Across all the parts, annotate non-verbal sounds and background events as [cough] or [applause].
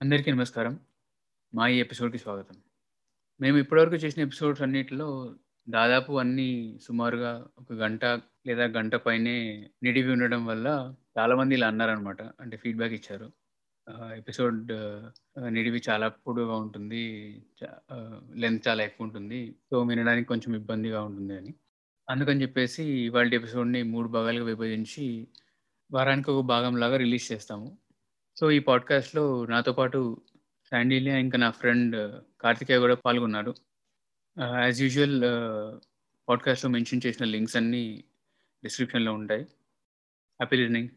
అందరికీ నమస్కారం. మా ఈ ఎపిసోడ్‌కి స్వాగతం. మేము ఇప్పటివరకు చేసిన ఎపిసోడ్స్ అన్నిటిలో దాదాపు అన్నీ సుమారుగా ఒక గంట లేదా గంట పైనే నిడివి ఉండడం వల్ల చాలామంది ఇలా అన్నారనమాట. అంటే ఫీడ్‌బ్యాక్ ఇచ్చారు. ఎపిసోడ్ నిడివి చాలా పొడవుగా ఉంటుంది. లెంత్ చాలా ఎక్కువుంటుంది. సో, వినడానికి కొంచెం ఇబ్బందిగా ఉంటుంది అని. అందుకని చెప్పేసి ఇవాళ ఎపిసోడ్‌ని మూడు భాగాలుగా విభజించి వారానికి ఒక భాగంలాగా రిలీజ్ చేస్తాము. సో, ఈ పాడ్‌కాస్ట్‌లో నాతో పాటు శాండీలియా ఇంకా నా ఫ్రెండ్ కార్తికేయ కూడా పాల్గొన్నారు. యాజ్ యూజువల్ పాడ్‌కాస్ట్‌లో మెన్షన్ చేసిన లింక్స్ అన్నీ డిస్క్రిప్షన్‌లో ఉంటాయి. Happy listening.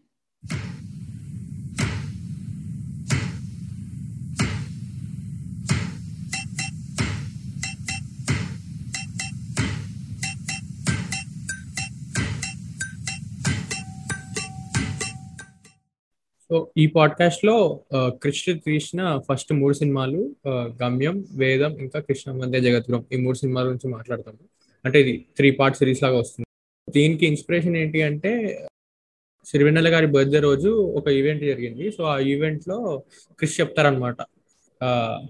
సో, ఈ పాడ్కాస్ట్లో కృష్ణ తీసిన ఫస్ట్ మూడు సినిమాలు uh, 'గమ్యం', 'వేదం' ఇంకా కృష్ణ వందే జగద్గురం' ఈ మూడు సినిమాల గురించి మాట్లాడతాము. అంటే ఇది త్రీ పార్ట్ సిరీస్ లాగా వస్తుంది. దీనికి ఇన్స్పిరేషన్ ఏంటి అంటే సిరివెన్నెల గారి బర్త్‌డే రోజు ఒక ఈవెంట్ జరిగింది. సో, ఆ ఈవెంట్లో క్రిష్ చెప్తారనమాట.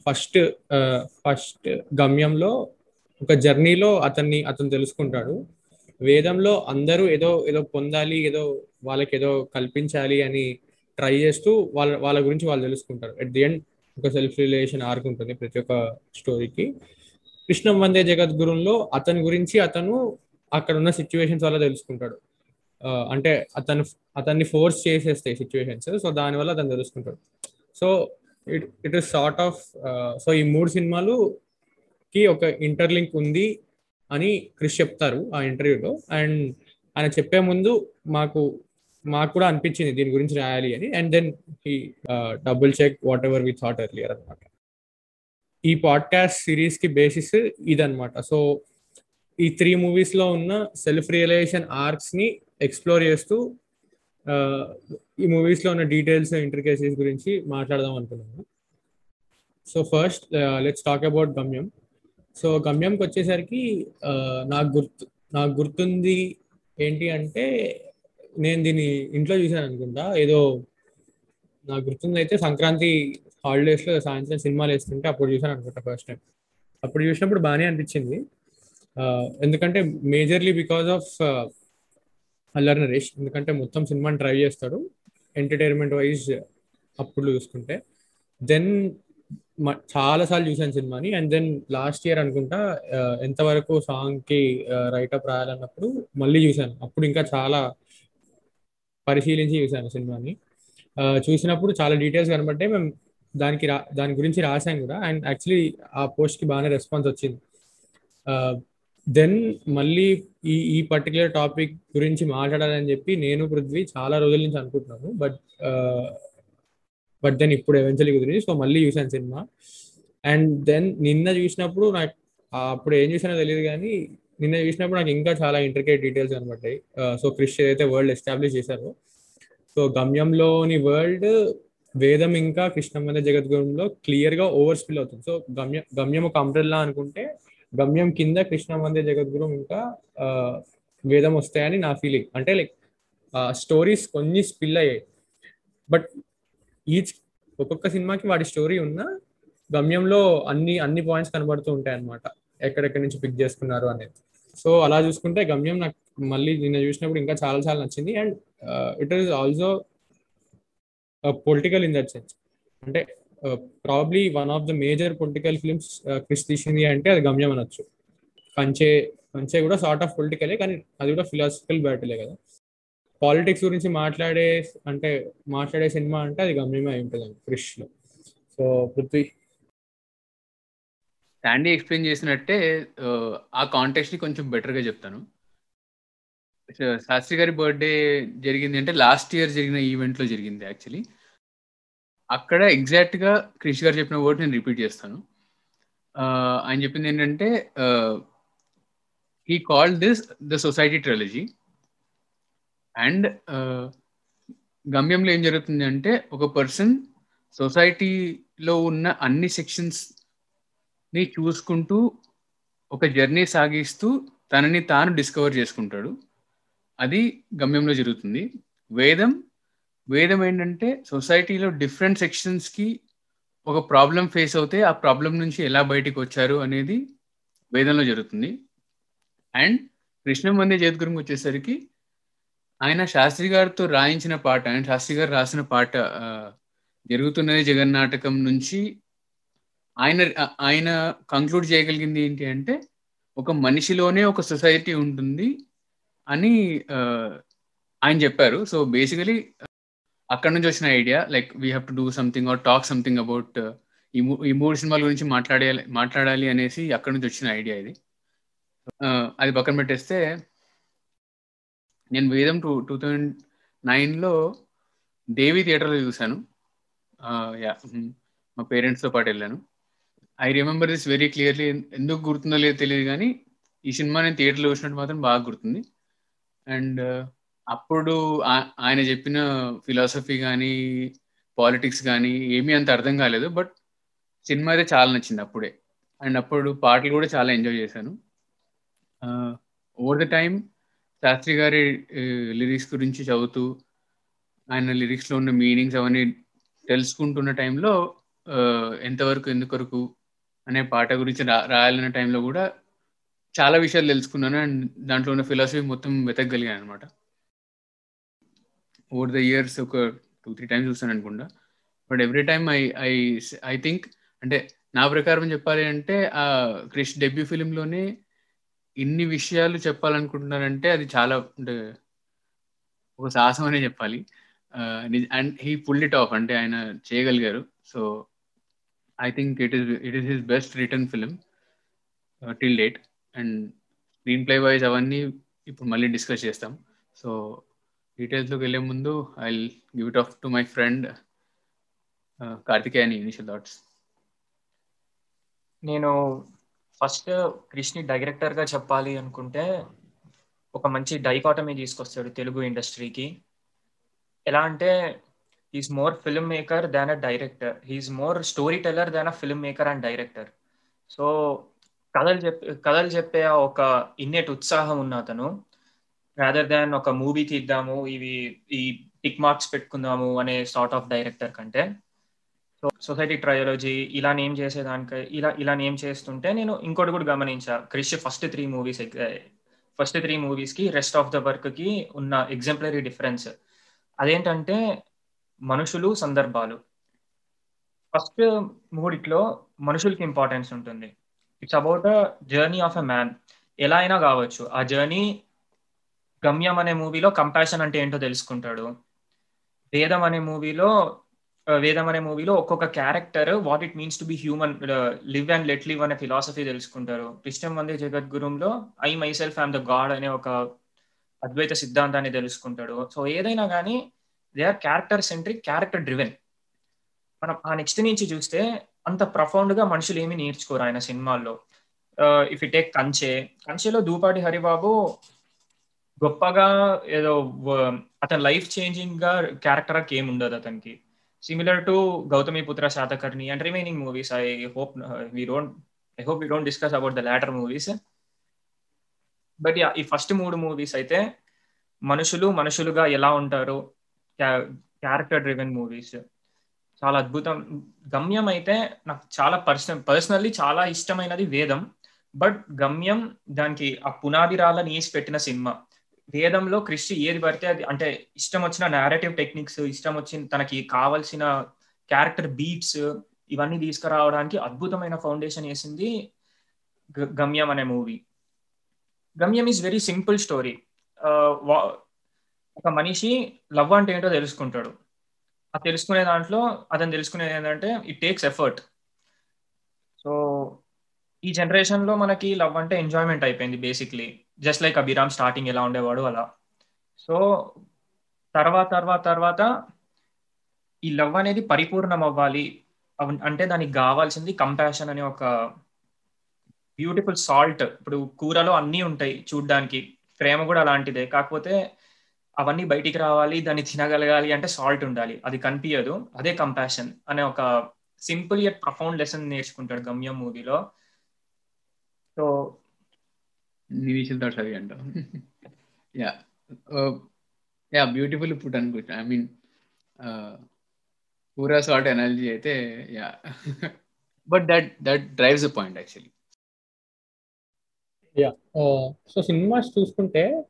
ఫస్ట్ ఫస్ట్ 'గమ్యంలో' ఒక జర్నీలో అతన్ని అతను తెలుసుకుంటాడు. 'వేదంలో' అందరూ ఏదో ఏదో పొందాలి, ఏదో వాళ్ళకి ఏదో కల్పించాలి అని ట్రై చేస్తూ వాళ్ళ వాళ్ళ గురించి వాళ్ళు తెలుసుకుంటారు. ఎట్ ది ఎండ్ ఒక సెల్ఫ్ రిలేషన్ ఆర్క్ ఉంటుంది ప్రతి ఒక్క స్టోరీకి. 'కృష్ణం వందే జగద్గురుంలో' అతని గురించి అతను అక్కడున్న సిచ్యువేషన్స్ వల్ల తెలుసుకుంటాడు. అంటే అతను అతన్ని ఫోర్స్ చేసేస్తాయి సిచ్యువేషన్స్ సో, దానివల్ల అతను తెలుసుకుంటాడు. So, it it is sort of so, ఈ మూడు సినిమాలు కి ఒక ఇంటర్‌లింక్ ఉంది అని క్రిష్ చెప్తారు ఆ ఇంటర్వ్యూలో. అండ్ ఆయన చెప్పే ముందు మాకు మాకు కూడా అనిపించింది దీని గురించి రాయాలి అని. And then he double check whatever we thought earlier అనమాట. ఈ పాడ్‌కాస్ట్ సిరీస్కి బేసిస్ ఇదనమాట. సో, ఈ త్రీ మూవీస్లో ఉన్న సెల్ఫ్ రియలైజేషన్ ఆర్క్స్‌ని ఎక్స్‌ప్లోర్ చేస్తూ uh, ఈ మూవీస్లో ఉన్న డీటెయిల్స్, ఇంటర్కేసెస్ గురించి మాట్లాడదాం అనుకున్నాను. So, first let's talk about 'Gamyam'. So, గమ్యంకి వచ్చేసరికి uh, నాకు గుర్తు నాకు గుర్తుంది ఏంటి అంటే నేను దీన్ని ఇంట్లో చూసాననుకుంటా. ఏదో నాకు గుర్తుందైతే సంక్రాంతి హాలిడేస్లో సాయంత్రం సినిమాలు వేస్తుంటే అప్పుడు చూసాను అనుకుంటా ఫస్ట్ టైం అప్పుడు చూసినప్పుడు బాగానే అనిపించింది. ఎందుకంటే majorly because of Allari Naresh. ఎందుకంటే మొత్తం సినిమాని డ్రైవ్ చేస్తాడు. ఎంటర్‌టైన్‌మెంట్ వైస్ అప్పుడు చూసుకుంటే. దెన్ చాలా సార్లు చూసాను సినిమాని. అండ్ దెన్ లాస్ట్ ఇయర్ అనుకుంటా ఎంతవరకు సాంగ్‌కి రైటప్ రాయాలన్నప్పుడు మళ్ళీ చూసాను. అప్పుడు ఇంకా చాలా పరిశీలించి చూసాను సినిమాని. చూసినప్పుడు చాలా డీటెయిల్స్ కనపడ్డాయి. మేము దానికి రా దాని గురించి రాసాం కూడా. అండ్ యాక్చువల్లీ ఆ పోస్ట్‌కి బాగానే రెస్పాన్స్ వచ్చింది. దెన్ మళ్ళీ ఈ ఈ పర్టికులర్ టాపిక్ గురించి మాట్లాడాలని చెప్పి నేను, పృథ్వీ చాలా రోజుల నుంచి అనుకుంటున్నాను బట్ బట్ దెన్ ఇప్పుడు ఎవెన్చువల్లీ కుదిరింది. సో, మళ్ళీ చూసాను సినిమా. అండ్ దెన్ నిన్న చూసినప్పుడు నాకు అప్పుడు ఏం చూసానో తెలియదు కానీ నిన్న చూసినప్పుడు నాకు ఇంకా చాలా ఇంట్రికేట్ డీటెయిల్స్ కనబడ్డాయి సో, క్రిష్ ఏదైతే వరల్డ్ ఎస్టాబ్లిష్ చేశారో సో, 'గమ్యంలోని' వరల్డ్ 'వేదం' ఇంకా 'కృష్ణం జగద్గురులో క్లియర్గా ఓవర్ స్పిల్ అవుతుంది. సో, గమ్యం గమ్యం ఒక అంబ్రెల్లా అనుకుంటే 'గమ్యం' కింద 'కృష్ణం జగద్గురు ఇంకా 'వేదం' వస్తాయని నా ఫీలింగ్. అంటే లైక్ స్టోరీస్ కొన్ని స్పిల్ అయ్యాయి. బట్ ఈచ్ ఒక్కొక్క సినిమాకి వాడి స్టోరీ ఉన్నా 'గమ్యంలో' అన్ని అన్ని పాయింట్స్ కనబడుతూ ఉంటాయి అన్నమాట ఎక్కడెక్కడి నుంచి పిక్ చేసుకున్నారు అనేది. సో, అలా చూసుకుంటే 'గమ్యం' నాకు మళ్ళీ నిన్న చూసినప్పుడు ఇంకా చాలా చాలా నచ్చింది. And it is also political in that sense. అంటే probably one of the major political films ah, Krish తీసింది అంటే అది 'గమ్యం' అనొచ్చు. కంచే కంచే కూడా సార్ట్ ఆఫ్ పొలిటికలే కానీ అది కూడా ఫిలాసఫికల్ బ్యాటిలే కదా! పాలిటిక్స్ గురించి మాట్లాడే అంటే మాట్లాడే సినిమా అంటే అది 'గమ్యమే' అయి ఉంటుంది క్రిష్‌లో. సో, పృథ్వీ? శాండీ ఎక్స్‌ప్లెయిన్ చేసినట్టే ఆ కాంటెక్స్ట్‌ని కొంచెం బెటర్‌గా చెప్తాను. శాస్త్రి గారి బర్త్‌డే జరిగింది అంటే లాస్ట్ ఇయర్ జరిగిన ఈవెంట్‌లో జరిగింది యాక్చువల్లీ. అక్కడ ఎగ్జాక్ట్‌గా క్రిష్ గారు చెప్పిన వర్డ్ నేను రిపీట్ చేస్తాను. ఆయన చెప్పింది ఏంటంటే he called this the society trilogy and 'గమ్యంలో' ఏం జరుగుతుంది అంటే ఒక పర్సన్ సొసైటీలో ఉన్న అన్ని సెక్షన్స్ ని చూసుకుంటూ ఒక జర్నీ సాగిస్తూ తనని తాను డిస్కవర్ చేసుకుంటాడు. అది 'గమ్యంలో' జరుగుతుంది. 'వేదం' వేదం ఏంటంటే సొసైటీలో డిఫరెంట్ సెక్షన్స్‌కి ఒక ప్రాబ్లం ఫేస్ అవుతే ఆ ప్రాబ్లం నుంచి ఎలా బయటికి వచ్చారు అనేది వేదంలో జరుగుతుంది అండ్ కృష్ణమంది వందే జగద్గురుకి వచ్చేసరికి ఆయన శాస్త్రి గారితో రాయించిన పాట ఆయన శాస్త్రి గారు రాసిన పాట జరుగుతున్నది జగన్నాటకం నుంచి ఆయన ఆయన కంక్లూడ్ చేయగలిగింది ఏంటి అంటే ఒక మనిషిలోనే ఒక సొసైటీ ఉంటుంది అని ఆయన చెప్పారు. సో బేసికలీ అక్కడ నుంచి వచ్చిన idea like we have to do something or talk something about ఈ మూ- ఈ మూడు సినిమాల గురించి మాట్లాడే మాట్లాడాలి అనేసి అక్కడ నుంచి వచ్చిన ఐడియా ఇది. అది పక్కన పెట్టేస్తే నేను వేదం టూ టూ థౌజండ్ నైన్లో దేవి థియేటర్లో చూశాను. యా మా పేరెంట్స్తో పాటు వెళ్ళాను. I remember this very clearly ఎందుకు గుర్తుందో లేదో తెలియదు కానీ ఈ సినిమా నేను థియేటర్లో చూసినట్టు మాత్రం బాగా గుర్తుంది. అండ్ uh, అప్పుడు ఆ- ఆయన చెప్పిన ఫిలాసఫీ కానీ పాలిటిక్స్ కానీ ఏమీ అంత అర్థం కాలేదు. బట్ సినిమా అయితే చాలా నచ్చింది అప్పుడే. అండ్ అప్పుడు పాటలు కూడా చాలా ఎంజాయ్ చేశాను. ఓవర్ ద టైమ్ శాస్త్రి గారి uh, లిరిక్స్ గురించి చదువుతూ ఆయన లిరిక్స్లో ఉన్న మీనింగ్స్ అవన్నీ తెలుసుకుంటున్న టైంలో uh, ఎంతవరకు ఎందుకొరకు అనే పాట గురించి రా రాయాలనే టైంలో కూడా చాలా విషయాలు తెలుసుకున్నాను అండ్ దాంట్లో ఉన్న ఫిలాసఫీ మొత్తం వెతకగలిగాను అనమాట ఓవర్ ద ఇయర్స్ ఒక టూ త్రీ టైమ్స్ చూస్తాను అనుకుంటా. But every time I I I think అంటే నా ప్రకారం చెప్పాలి అంటే ఆ క్రిష్ డెబ్యూ ఫిలింలోనే ఇన్ని విషయాలు చెప్పాలనుకుంటున్నారంటే అది చాలా అంటే ఒక సాహసం అనే చెప్పాలి. And he pull it off అంటే ఆయన చేయగలిగారు. So I think it is it is his best written film till date and screenplay wise అవన్నీ ఇప్పుడు మళ్ళీ డిస్కస్ చేస్తాం. సో డీటెయిల్స్లోకి వెళ్ళే ముందు I give it off to my friend Karthikeyani initial thoughts నేను ఫస్ట్ క్రిష్ని డైరెక్టర్గా చెప్పాలి అనుకుంటే ఒక మంచి డైకాటమీ తీసుకొస్తాడు తెలుగు ఇండస్ట్రీకి ఎలా అంటే is more film maker than a director he is more story teller than a film maker and director so కథలు చెప్పే కథలు చెప్పే ఒక ఇన్నెట్ ఉత్సాహం ఉన్న అతను. రాదర్ దాన్ ఒక మూవీ తీద్దాము ఇవి ఈ టిక్ మార్క్స్ పెట్టుకుందాము అనే సార్ట్ ఆఫ్ డైరెక్టర్ కంటే. సో సొసైటీ ట్రయాలజీ ఇలా నేమ్ చేసేదానికి ఇలా ఇలా నేమ్ చేస్తుంటే నేను ఇంకోటి కూడా గమనించా. Krish first three movies first three మూవీస్కి రెస్ట్ ఆఫ్ ద వర్క్కి ఉన్న ఎగ్జాంపులరీ డిఫరెన్స్ అదేంటంటే మనుషులు సందర్భాలు. ఫస్ట్ మూడిట్లో మనుషులకి ఇంపార్టెన్స్ ఉంటుంది. It's about a journey of a man ఎలా అయినా కావచ్చు ఆ జర్నీ గమ్యం అనే మూవీలో కంపాషన్ అంటే ఏంటో తెలుసుకుంటాడు. వేదం అనే మూవీలో వేదం అనే మూవీలో ఒక్కొక్క character what it means to be human live and let live అనే ఫిలాసఫీ తెలుసుకుంటారు. Krishnam Vande జగద్గురుంలో I myself I'm the God అనే ఒక అద్వైత సిద్ధాంతాన్ని తెలుసుకుంటాడు. సో ఏదైనా కానీ they are character centric character driven మనం ఆ నెక్స్ట్ నుంచి చూస్తే అంత ప్రఫౌండ్గా మనుషులు ఏమి నేర్చుకోరు ఆయన సినిమాల్లో. ఇఫ్ ఇ టేక్ కంచె కంచెలో దూపాటి హరిబాబు గొప్పగా ఏదో uh, అతని లైఫ్ చేంజింగ్గా క్యారెక్టర్ ఏమి ఉండదు అతనికి. Similar to Gautami Putra Satakarni and remaining movies I hope we don't I hope we don't discuss about the later movies but ఈ ఫస్ట్ మూడు మూవీస్ అయితే మనుషులు మనుషులుగా ఎలా ఉంటారు? Character driven movies. చాలా అద్భుతం. గమ్యం అయితే నాకు చాలా పర్సనల్ పర్సనల్లీ చాలా ఇష్టమైనది వేదం. బట్ గమ్యం దానికి ఆ పునాది రాళ్ళని వేసి పెట్టిన సినిమా. వేదంలో క్రిస్టి ఏది పడితే అది అంటే ఇష్టం వచ్చిన నేరేటివ్ టెక్నిక్స్ ఇష్టం వచ్చిన తనకి కావలసిన క్యారెక్టర్ బీట్స్ ఇవన్నీ తీసుకురావడానికి అద్భుతమైన ఫౌండేషన్ వేసింది గమ్యం అనే మూవీ. గమ్యం ఈజ్ వెరీ సింపుల్ స్టోరీ ఒక మనిషి లవ్ అంటే ఏంటో తెలుసుకుంటాడు. ఆ తెలుసుకునే దాంట్లో అతను తెలుసుకునేది ఏంటంటే ఇట్ టేక్స్ ఎఫర్ట్ సో ఈ జనరేషన్లో మనకి లవ్ అంటే ఎంజాయ్మెంట్ అయిపోయింది basically just like Abhiram starting ఎలా ఉండేవాడు అలా. సో తర్వాత తర్వాత తర్వాత ఈ లవ్ అనేది పరిపూర్ణం అవ్వాలి అంటే దానికి కావాల్సింది కంపాషన్ అనే ఒక బ్యూటిఫుల్ సాల్ట్ ఇప్పుడు కూరలో అన్నీ ఉంటాయి చూడ్డానికి. ప్రేమ కూడా అలాంటిదే. కాకపోతే అవన్నీ బయటికి రావాలి దాన్ని తినగలగాలి అంటే సాల్ట్ ఉండాలి. అది కనిపించదు అదే కంపాషన్ అనే ఒక సింపుల్ యట్ ప్రఫౌండ్ లెసన్ నేర్చుకుంటాడు గమ్యం మూవీలో. సో అవి అంట. యా. యా బ్యూటిఫుల్ పుట్ అనుకుంటా ఐ మీన్ పూరా సార్ట్ ఎనాలజీ అయితే yeah. But that that drives a point actually yeah. So cinemas చూసుకుంటే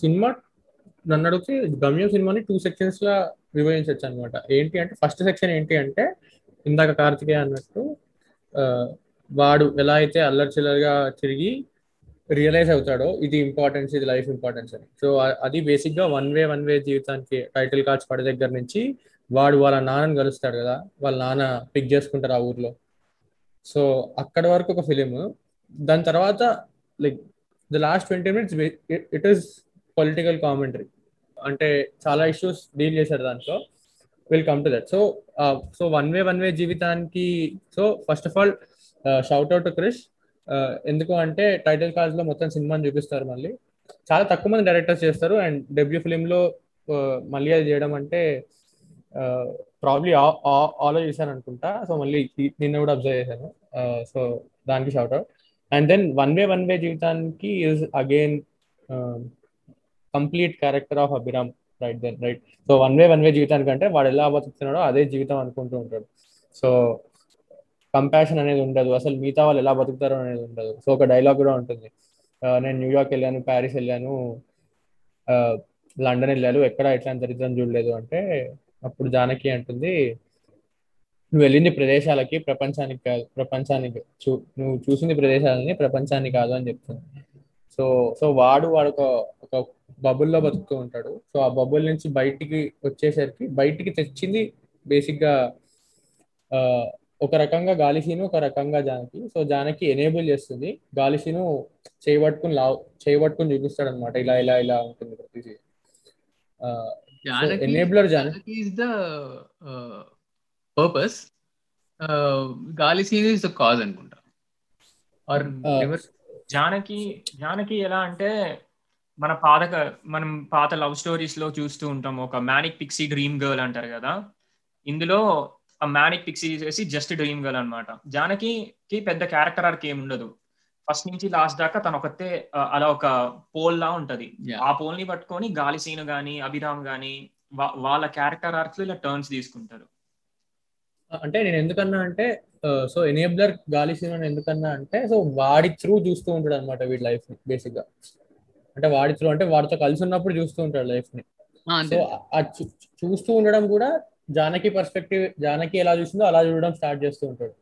సినిమా నన్ను అడిగితే గమ్యం సినిమాని టూ సెక్షన్స్ లా విభజించవచ్చు అనమాట ఏంటి అంటే ఫస్ట్ సెక్షన్ ఏంటి అంటే ఇందాక కార్తికేయ అన్నట్టు వాడు ఎలా అయితే అల్లరి చిల్లరిగా తిరిగి రియలైజ్ అవుతాడో ఇది ఇంపార్టెన్స్ ఇది లైఫ్ ఇంపార్టెన్స్ అని. సో అది బేసిక్గా వన్ వే వన్ వే జీవితానికి టైటిల్ కార్డ్స్ పడే దగ్గర నుంచి వాడు వాళ్ళ నాన్నని కలుస్తాడు కదా వాళ్ళ నాన్న పిక్ చేసుకుంటారు ఆ ఊర్లో. సో అక్కడ వరకు ఒక ఫిలిం దాని తర్వాత like the last twenty minutes it is political commentary. అంటే చాలా ఇష్యూస్ డీల్ చేశారు దాంట్లో. Will come to that so so one way one way జీవితానికి so first of all shout out Krish ఎందుకు అంటే టైటిల్ కార్డ్స్లో మొత్తం సినిమాని చూపిస్తారు మళ్ళీ. చాలా తక్కువ మంది డైరెక్టర్స్ చేస్తారు అండ్ డెబ్యూ ఫిలిం లో uh, మళ్ళీ అది చేయడం అంటే uh, ప్రాబ్లీ ఆలో చేశాను అనుకుంటా. సో మళ్ళీ నిన్న కూడా అబ్జర్వ్ చేశాను. Uh, సో దానికి shout out and then one way one way జీవితానికి is again complete character of Abhiram right then right so one way one way జీవితానికి అంటే వాడు ఎలా బతుకుతున్నాడో అదే జీవితం అనుకుంటూ ఉంటాడు. సో కంపాషన్ అనేది ఉండదు. అసలు మిగతా వాళ్ళు ఎలా బతుకుతారో అనేది ఉండదు. సో ఒక డైలాగ్ కూడా ఉంటుంది. Uh, నేను న్యూయార్క్ వెళ్ళాను ప్యారిస్ వెళ్ళాను uh, లండన్ వెళ్ళాను ఎక్కడ ఎట్లాంటి దరిద్రం చూడలేదు అంటే అప్పుడు జానకి అంటుంది నువ్వు వెళ్ళింది ప్రదేశాలకి ప్రపంచానికి కాదు ప్రపంచానికి చూ నువ్వు చూసింది ప్రదేశాలని ప్రపంచానికి కాదు అని చెప్తుంది. సో సో వాడు వాడు ఒక ఒక బబుల్లో బతుకుతూ ఉంటాడు. సో ఆ బబుల్ నుంచి బయటికి వచ్చేసరికి బయటికి తెచ్చింది బేసిక్గా ఒక రకంగా గాలిసీను ఒక రకంగా జానకి. సో జానకి ఎనేబుల్ చేస్తుంది. గాలిసీను చేయబట్టుకుని లావ్ చేయబట్టుకుని చూపిస్తాడు అనమాట ఇలా ఇలా ఇలా ఉంటుంది ప్రతి enabler Janaki purpose Gaali Seenu is the cause అనుకుంటా. ఆర్ జానకి జానకి ఎలా అంటే మన పాత మనం పాత లవ్ స్టోరీస్లో చూస్తూ ఉంటాం. ఒక మ్యానిక్ పిక్సీ డ్రీమ్ గర్ల్ అంటారు కదా. ఇందులో ఆ మ్యానిక్ పిక్సీ చేసి జస్ట్ డ్రీమ్ గర్ల్ అనమాట జానకి పెద్ద క్యారెక్టర్ ఆర్క్ ఏమి ఉండదు. ఫస్ట్ నుంచి లాస్ట్ దాకా తన ఒకతే అలా ఒక పోల్ లా ఉంటది. ఆ పోల్ని పట్టుకొని గాలి సీన్ గాని అభిరామ్ గాని వాళ్ళ క్యారెక్టర్ ఆర్క్స్ ఇలా టర్న్స్ తీసుకుంటారు. అంటే నేను ఎందుకన్నా అంటే సో ఎనేబులర్ గాలి సీన్ ఎందుకన్నా అంటే సో వాడి త్రూ చూస్తూ ఉంటాడు అనమాట వీడి లైఫ్ని బేసిక్గా. అంటే వాడి త్రూ అంటే వాడితో కలిసి ఉన్నప్పుడు చూస్తూ ఉంటాడు లైఫ్ని. సో చూస్తూ ఉండడం కూడా జానకి పర్స్పెక్టివ్ జానకి ఎలా చూసిందో అలా చూడడం స్టార్ట్ చేస్తూ ఉంటాడు.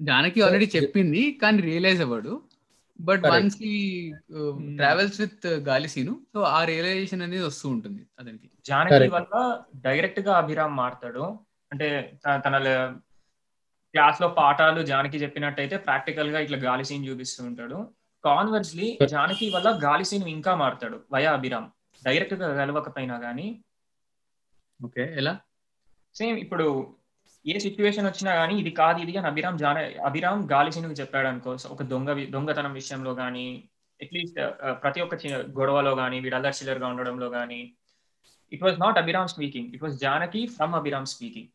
జానకి ఆల్రెడీ చెప్పింది కానీ realize అవ్వడు. But once he travels with Gaali Seenu so ఆ రియలైజేషన్ అనేది వస్తూ ఉంటుంది అతనికి. జానకి వల్ల డైరెక్ట్గా అభిరామ్ మారుతాడు. అంటే తన క్లాస్లో పాఠాలు జానకి చెప్పినట్టయితే ప్రాక్టికల్గా ఇట్లా గాలి సీన్ చూపిస్తూ ఉంటాడు. కాన్వర్స్లీ జానకి వల్ల గాలి సీన్ ఇంకా మారుతాడు వయా అభిరామ్. డైరెక్ట్గా కలవకపోయినా గానీ. ఓకే ఎలా? సేమ్ ఇప్పుడు ఏ సిచ్యువేషన్ వచ్చినా గానీ ఇది కాదు ఇది అని అభిరామ్ జాన అభిరామ్ గాలి సీన్ చెప్పాడు అనుకో ఒక దొంగ దొంగతనం విషయంలో గానీ అట్లీస్ట్ ప్రతి ఒక్క గొడవలో గానీ వీడు అల్లర్ చిల్లర్గా ఉండడంలో గానీ it was not Abhiram speaking it was Janaki from Abhiram speaking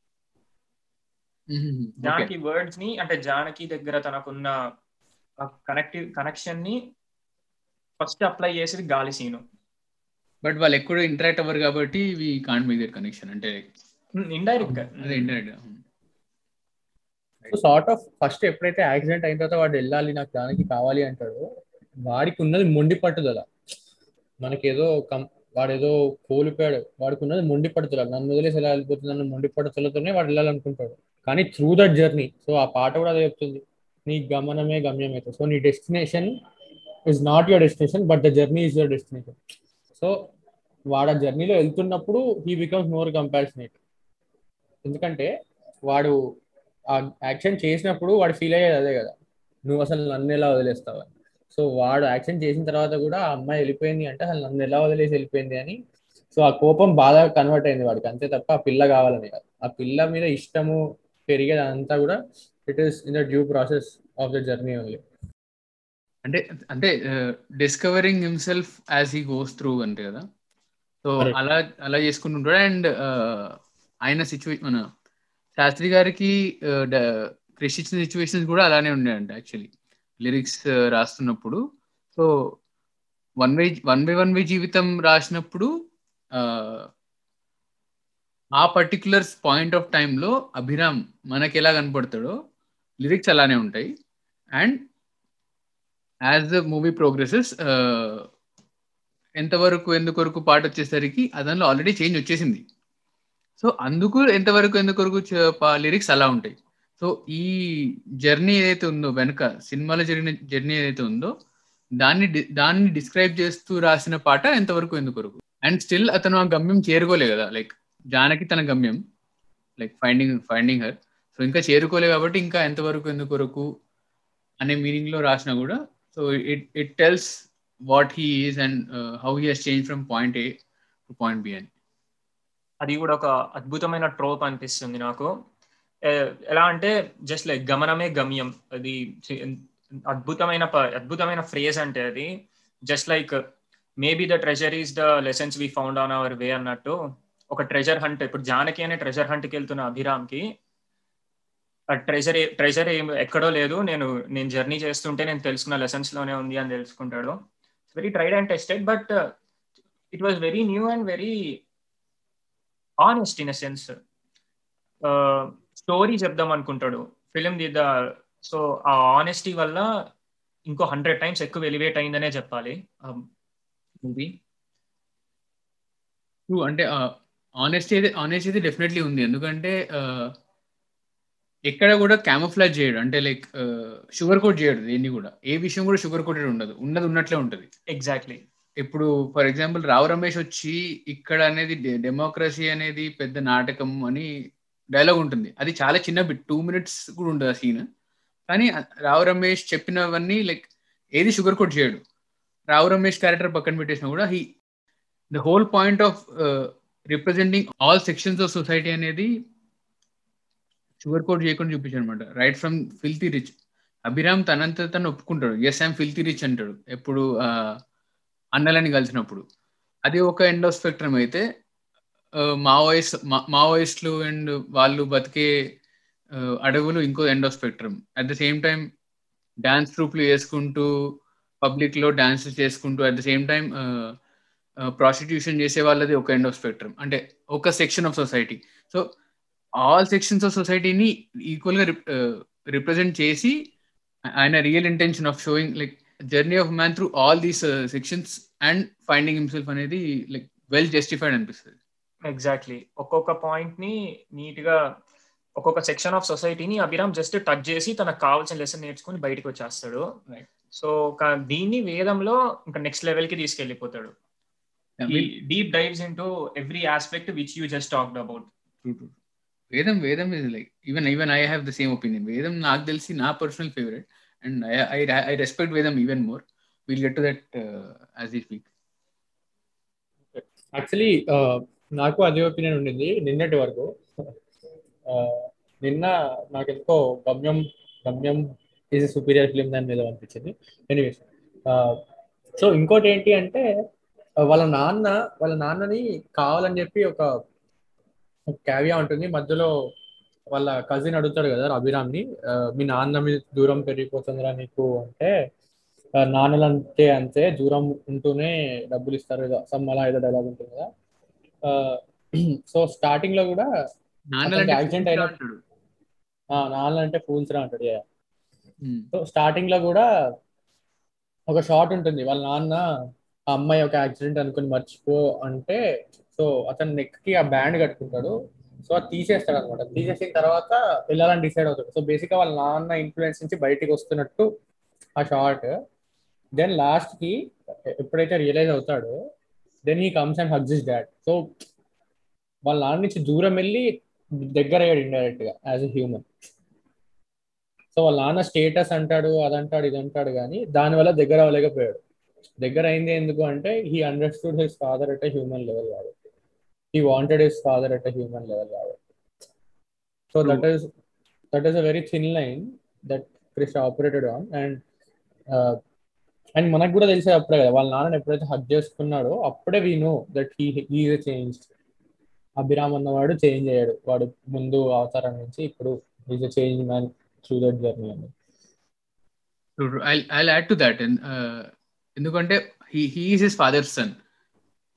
Janaki వర్డ్స్ని అంటే జానకి దగ్గర తనకున్న కనెక్టివ్ కనెక్షన్ని ఫస్ట్ అప్లై చేసేది గాలి సీను. బట్ వాళ్ళు ఎక్కడ ఇంటరాక్ట్ అవ్వరు కాబట్టి we can't make that connection అంటే ఇండైరెక్ట్గా అదే indirect so sort of first ఎప్పుడైతే యాక్సిడెంట్ అయిన తర్వాత వాడు వెళ్ళాలి నాకు దానికి కావాలి అంటాడో వాడికి ఉన్నది మొండి పట్టుదల. మనకేదో కం వాడేదో కోల్పోయాడు. వాడికి ఉన్నది మొండి పడుతున్నారు నన్ను వదిలేసి ఎలా వెళ్ళిపోతుంది? నన్ను మొండి పడుతులతోనే వాడు వెళ్ళాలనుకుంటాడు. కానీ త్రూ దట్ జర్నీ సో ఆ పాట కూడా అదే చెప్తుంది. నీ గమనమే గమ్యం అవుతుంది సో నీ destination is not your destination but the journey is your destination so వాడు ఆ జర్నీలో వెళ్తున్నప్పుడు హీ బికమ్స్ మోర్ కంపాషనేట్ ఎందుకంటే వాడు ఆ యాక్షన్ చేసినప్పుడు వాడు ఫీల్ అయ్యేది అదే కదా. నువ్వు అసలు నన్ను ఎలా వదిలేస్తావు అని. సో వాడు యాక్షన్ చేసిన తర్వాత కూడా ఆ అమ్మాయి వెళ్ళిపోయింది అంటే అసలు నన్ను ఎలా వదిలేసి వెళ్ళిపోయింది అని. సో ఆ కోపం బాగా కన్వర్ట్ అయింది వాడికి. అంతే తప్ప ఆ పిల్ల కావాలని కాదు. ఆ పిల్ల మీద ఇష్టము పెరిగేది అంతా కూడా it is in the due process of the journey only అంటే అంటే discovering himself as he goes through అంటే కదా? సో అలా అలా చేసుకుంటుంటాడు అండ్ ఆయన సిచ్యువేషన్ మన శాస్త్రి గారికి క్రిష్ ఇచ్చిన సిచ్యువేషన్స్ కూడా అలానే ఉన్నాయంట యాక్చువల్లీ లిరిక్స్ రాస్తున్నప్పుడు. So one way one way one way జీవితం రాసినప్పుడు ఆ పర్టికులర్ పాయింట్ ఆఫ్ టైంలో అభిరామ్ మనకి ఎలా కనపడతాడో లిరిక్స్ అలానే ఉంటాయి. And as the movie progresses ఎంతవరకు ఎందుకొరకు పాట వచ్చేసరికి అదంలో ఆల్రెడీ చేంజ్ వచ్చేసింది. సో అందుకు ఎంతవరకు ఎందుకొరకు లిరిక్స్ అలా ఉంటాయి. సో ఈ జర్నీ ఏదైతే ఉందో వెనక సినిమాలో జరిగిన జర్నీ ఏదైతే ఉందో దాన్ని దాన్ని డిస్క్రైబ్ చేస్తూ రాసిన పాట ఎంతవరకు ఎందుకొరకు. అండ్ స్టిల్ అతను ఆ గమ్యం చేరుకోలే కదా లైక్ జానకి తన గమ్యం like finding finding her so ఇంకా చేరుకోలే కాబట్టి ఇంకా ఎంతవరకు ఎందుకొరకు అనే మీనింగ్లో రాసినా కూడా so it it tells what he is and how he he's change from point A to point B అని. అది కూడా ఒక అద్భుతమైన ట్రోప్ అనిపిస్తుంది నాకు. ఎలా అంటే జస్ట్ లైక్ గమనమే గమ్యం. అది అద్భుతమైన అద్భుతమైన ఫ్రేజ్ అంటే అది. Just like maybe the treasure is the lessons we found on our way అన్నట్టు. ఒక ట్రెజర్ హంట్ ఇప్పుడు జానకి అనే ట్రెజర్ హంట్కి వెళ్తున్న అభిరామ్కి ఆ ట్రెజర్ ట్రెజర్ ఏం ఎక్కడో లేదు నేను నేను జర్నీ చేస్తుంటే నేను తెలుసుకున్న లెసన్స్లోనే ఉంది అని తెలుసుకుంటాడు. Very tried and tested but it was very new and very honest in a sense story చెప్దాం అనుకుంటాడు. ఫిలిం దిద్ద సో ఆ ఆనెస్టీ వల్ల ఇంకో హండ్రెడ్ టైమ్స్ ఎక్కువ ఎలివేట్ అయిందనే చెప్పాలి మూవీ అంటే ఆనెస్టీ అయితే ఆనెస్టీ అయితే డెఫినెట్లీ ఉంది. ఎందుకంటే ఎక్కడ కూడా క్యామోఫ్లాజ్ చేయడు. అంటే లైక్ షుగర్ కోట్ చేయడు దేన్ని కూడా. ఏ విషయం కూడా షుగర్ కోటెడ్ ఉండదు. ఉన్నది ఉన్నట్లే ఉంటది. ఎగ్జాక్ట్లీ ఇప్పుడు ఫర్ ఎగ్జాంపుల్ రావు రమేష్ వచ్చి ఇక్కడ అనేది డెమోక్రసీ అనేది పెద్ద నాటకం అని డైలాగ్ ఉంటుంది. అది చాలా చిన్న బిట్ టూ మినిట్స్ కూడా ఉండదు ఆ సీన్ కానీ రావు రమేష్ చెప్పినవన్నీ లైక్ ఏది షుగర్ కోట్ చేయడు. రావు రమేష్ క్యారెక్టర్ పక్కన పెట్టేసినా కూడా he the whole point of representing all sections of society అనేది షుగర్ కోట్ చేయకుండా చూపించాడు అనమాట right from filthy rich Abhiram తనంత తను ఒప్పుకుంటాడు. ఎస్ ఐమ్ ఫిల్తీ రిచ్ అంటాడు. ఎప్పుడు అన్నలని కలిసినప్పుడు. అది ఒక ఎండ్ ఆఫ్ స్పెక్ట్రమ్ అయితే మావోయిస్ట్ మావోయిస్టులు అండ్ వాళ్ళు బతికే అడవులు ఇంకో end of spectrum at the same time dance ట్రూప్లు వేసుకుంటూ పబ్లిక్లో డాన్స్ చేసుకుంటూ at the same time prostitution చేసే వాళ్ళది ఒక ఎండ్ ఆఫ్ స్పెక్ట్రమ్ అంటే ఒక section of society so all sections of సొసైటీని ఈక్వల్గా రిప్రజెంట్ చేసి ఆయన real intention of showing like journey of man through all these sections and finding himself అనేది లైక్ వెల్ జస్టిఫైడ్ అనిపిస్తుంది. ఎగ్జాక్ట్లీ ఒక్కొక్క పాయింట్ని నీట్గా ఒక్కొక్క సెక్షన్ ఆఫ్ సొసైటీని అభిరామ్ జస్ట్ టచ్ చేసి తనకు కావాల్సిన లెసన్ నేర్చుకుని బయటకు వచ్చేస్తాడు. సో దీన్ని వేదంలో ఇంకా నెక్స్ట్ లెవెల్కి deep dives into every aspect which you just talked about Vedam Vedam is like even even I have the same opinion Vedam నాకు తెలిసి నా personal favourite and I I respect Vedam even more will get to that as we speak actually నాకు అదే opinion ఉండింది నిన్నటి వరకు నిన్న నాకు ఎందుకో గమ్యం గమ్యం ఈజ్ సుపీరియర్ ఫిలిం దాని మీద అనిపించింది ఎనీవేస్ సో ఇంకోటి ఏంటి అంటే వాళ్ళ నాన్న వాళ్ళ నాన్నని కావాలని చెప్పి ఒక క్యావియా ఉంటుంది. మధ్యలో వాళ్ళ కజిన్ అడుగుతాడు కదా అభిరామ్ని మీ నాన్న మీద దూరం పెరిగిపోతుందిరా నీకు అంటే నాన్నలు అంతే అంతే దూరం ఉంటూనే డబ్బులు ఇస్తారు కదా సమ్ అలా ఏదో డైలాగ్ ఉంటుంది కదా. సో స్టార్టింగ్లో కూడా యాక్సిడెంట్ అయిన నాన్న అంటే ఫూల్స్ రా అంటాడు సో స్టార్టింగ్లో కూడా ఒక షార్ట్ ఉంటుంది. వాళ్ళ నాన్న ఆ అమ్మాయి ఒక యాక్సిడెంట్ అనుకుని మర్చిపో అంటే సో అతను నెక్కి ఆ బ్యాండ్ కట్టుకుంటాడు. సో అది తీసేస్తాడు అనమాట తీసేసిన తర్వాత వెళ్ళాలని డిసైడ్ అవుతాడు. సో బేసిక్గా వాళ్ళ నాన్న ఇన్ఫ్లుయెన్స్ నుంచి బయటికి వస్తున్నట్టు ఆ షార్ట్ దెన్ లాస్ట్కి ఎప్పుడైతే రియలైజ్ అవుతాడో then he comes and hugs his dad so వాళ్ళ నాన్న నుంచి దూరం వెళ్ళి దగ్గర అయ్యాడు ఇండైరెక్ట్గా యాజ్ ఎ హ్యూమన్ సో వాళ్ళ నాన్న స్టేటస్ అంటాడు అదంటాడు ఇది అంటాడు కానీ దానివల్ల దగ్గర అవ్వలేకపోయాడు. దగ్గర అయింది ఎందుకు అంటే he understood his father at human level కాబట్టి. He wanted his father at human level కాబట్టి. So that is that is a very thin line that Krish operated on and and మనకు కూడా తెలిసే అప్పుడే కదా వాళ్ళ నాన్నని ఎప్పుడైతే హక్ చేసుకున్నాడో అప్పుడే we know that he he change Abhiram అన్నవాడు చేంజ్ అయ్యాడు. వాడు ముందు అవతారం నుంచి ఇప్పుడు is a change man through that journey అని ఐ యాడ్ టు దాట్ ఎందుకంటే he he is his father son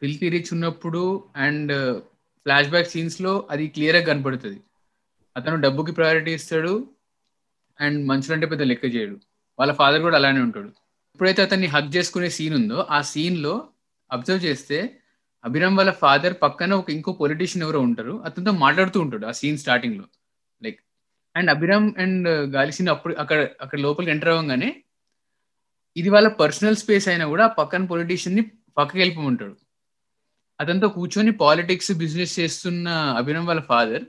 filthy rich ఉన్నప్పుడు అండ్ ఫ్లాష్ బ్యాక్ సీన్స్లో అది క్లియర్గా కనపడుతుంది. అతను డబ్బుకి ప్రయారిటీ ఇస్తాడు అండ్ మనుషులంటే పెద్ద లెక్క చేయడు. వాళ్ళ ఫాదర్ కూడా అలానే ఉంటాడు. ఎప్పుడైతే అతన్ని హక్ చేసుకునే సీన్ ఉందో ఆ సీన్లో అబ్జర్వ్ చేస్తే అభిరామ్ వాళ్ళ ఫాదర్ పక్కన ఒక ఇంకో పొలిటీషియన్ ఎవరో ఉంటారు. అతనితో మాట్లాడుతూ ఉంటాడు ఆ సీన్ స్టార్టింగ్లో. Like and Abhiram and uh, Galiseenu అప్పుడు అక్కడ అక్కడ లోపలికి ఎంటర్ అవ్వగానే ఇది వాళ్ళ పర్సనల్ స్పేస్ అయినా కూడా పక్కన పొలిటీషియన్ని పక్కకి వెళ్ళిపోమంటాడు. అతనితో కూర్చొని పాలిటిక్స్ బిజినెస్ చేస్తున్న అభినవ్ వాళ్ళ ఫాదర్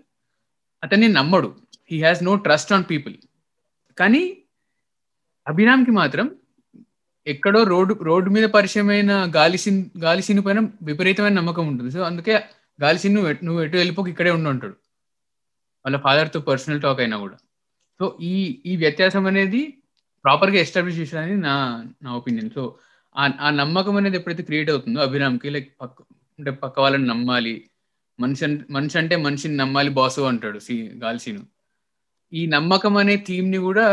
అతన్ని నమ్మడు. He has no trust on people కానీ అభిరామ్కి మాత్రం ఎక్కడో రోడ్డు రోడ్డు మీద పరిచయమైన గాలిసిన్ గాలిసిన్ పైన విపరీతమైన నమ్మకం ఉంటుంది. సో అందుకే గాలిసిన్ నువ్వు నువ్వు ఎటు వెళ్ళిపోక ఇక్కడే ఉండి ఉంటాడు వాళ్ళ ఫాదర్తో పర్సనల్ టాక్ అయినా కూడా. సో ఈ ఈ వ్యత్యాసం అనేది ప్రాపర్గా ఎస్టాబ్లిష్ అని నా నా ఒపీనియన్. సో ఆ నమ్మకం అనేది ఎప్పుడైతే క్రియేట్ అవుతుందో అభిరామ్కి లైక్ పక్క అంటే పక్క వాళ్ళని నమ్మాలి మనిషి మనిషి అంటే మనిషిని నమ్మాలి బాసు అంటాడు సి గాల్సీను ఈ నమ్మకం అనే థీమ్ని కూడా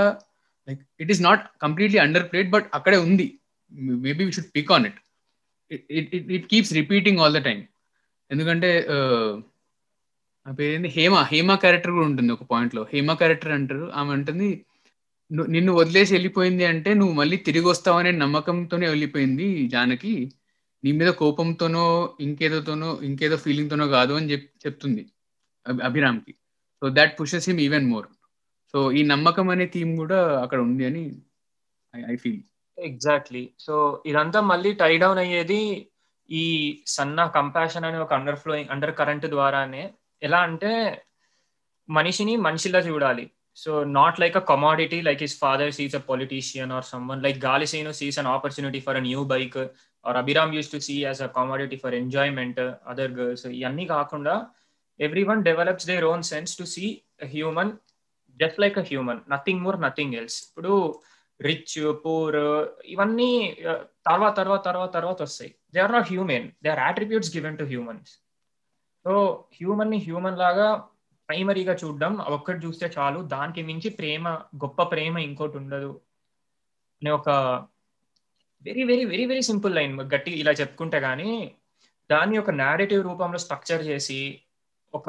like it is not completely underplayed but అక్కడే ఉంది. Maybe we should pick on it. It it keeps repeating all the time. ఎందుకంటే ఆ పేరేంది? హేమ హేమ క్యారెక్టర్ కూడా ఉంటుంది ఒక పాయింట్లో. హేమ క్యారెక్టర్ అంటారు. ఆమె ఉంటుంది నిన్ను వదిలేసి వెళ్ళిపోయింది అంటే నువ్వు మళ్ళీ తిరిగి వస్తావనే నమ్మకంతోనే వెళ్ళిపోయింది జానకి. నీ మీద కోపంతోనో ఇంకేదోతోనో ఇంకేదో ఫీలింగ్ తోనో కాదు అని చెప్ చెప్తుంది అభిరామ్కి. So that pushes him even more so ఈ నమ్మకం అనే థీమ్ కూడా అక్కడ ఉంది అని ఐ ఫీల్ ఎగ్జాక్ట్లీ సో ఇదంతా మళ్ళీ టై డౌన్ అయ్యేది ఈ సన్న కంపాషన్ అనే ఒక అండర్ ఫ్లోయింగ్ అండర్ కరెంట్ ద్వారానే. ఎలా అంటే మనిషిని మనిషిలా చూడాలి. So not like a commodity like his father sees a politician or someone like Galiseenu sees an opportunity for a new bike or Abhiram used to see as a commodity for enjoyment other girls ఇవన్నీ కాకుండా everyone develops their own sense to see human just like a human nothing more nothing else ఇప్పుడు rich poor ఇవన్నీ తర్వాత తర్వాత తర్వాత తర్వాత వస్తాయి. They are not human they are attributes given to humans so హ్యూమన్ని human లాగా ప్రైమరీగా చూడడం ఒక్కటి చూస్తే చాలు. దానికి మించి ప్రేమ గొప్ప ప్రేమ ఇంకోటి ఉండదు. అనే ఒక very very very very simple line గట్టి ఇలా చెప్పుకుంటే కానీ దాన్ని ఒక నేరేటివ్ రూపంలో స్ట్రక్చర్ చేసి ఒక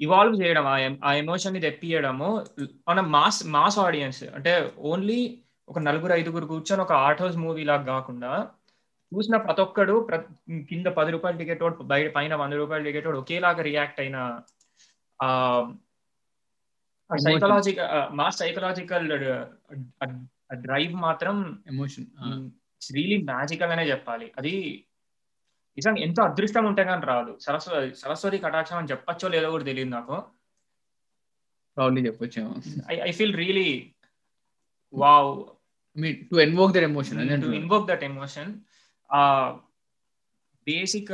ఇవాల్వ్ చేయడం ఆ ఎమోషన్ని తెప్పియడము మన మాస్ మాస్ ఆడియన్స్ అంటే ఓన్లీ ఒక నలుగురు ఐదుగురు కూర్చొని ఒక ఆర్ట్ హౌస్ మూవీ లాగా కాకుండా చూసిన ప్రతి ఒక్కడు కింద పది రూపాయల టికెట్ బయట పైన వంద రూపాయల టికెట్ ఒకేలాగా రియాక్ట్ అయిన సైకలాజికల్ మా సైకలాజికల్ డ్రైవ్ మాత్రం ఎమోషన్ రియలీ మ్యాజికల్ అనే చెప్పాలి. అది నిజంగా ఎంతో అదృష్టం ఉంటే కానీ రాదు. సరస్వతి సరస్వతి కటాక్షం అని చెప్పచ్చో లేదో కూడా తెలియదు నాకు. ప్రాబ్లీ చెప్పొచ్చు I feel really wow mean to invoke that emotion to invoke that emotion ఆ బేసిక్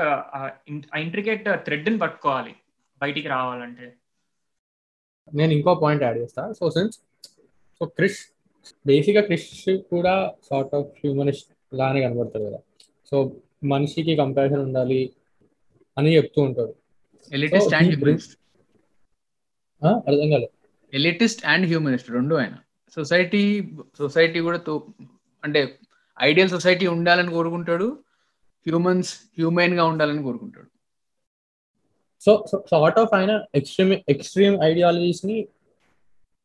ఇంట్రికేట్ థ్రెడ్ని పట్టుకోవాలి. బయటికి రావాలంటే? నేను ఇంకో పాయింట్ యాడ్ చేస్తా. సో సిన్స్ సో క్రిష్ బేసిక్గా క్రిష్ కూడా సార్ట్ ఆఫ్ హ్యూమనిస్ట్ లానే కనబడతాడు కదా. సో మనిషికి కంపారిజన్ ఉండాలి అని చెప్తూ ఉంటాడు. ఎలిటిస్ట్ అండ్ హ్యూమనిస్ట్ అర్థం కాలేదు ఎలిటిస్ట్ అండ్ హ్యూమనిస్ట్ రెండు ఆయన. సొసైటీ సొసైటీ కూడా అంటే ఐడియల్ సొసైటీ ఉండాలని కోరుకుంటాడు. హ్యూమన్స్ హ్యూమెన్గా ఉండాలని కోరుకుంటాడు. సో సార్ట్ ఆఫ్ ఆయన ఎక్స్ట్రీమ్ ఎక్స్ట్రీమ్ ఐడియాలజీస్ని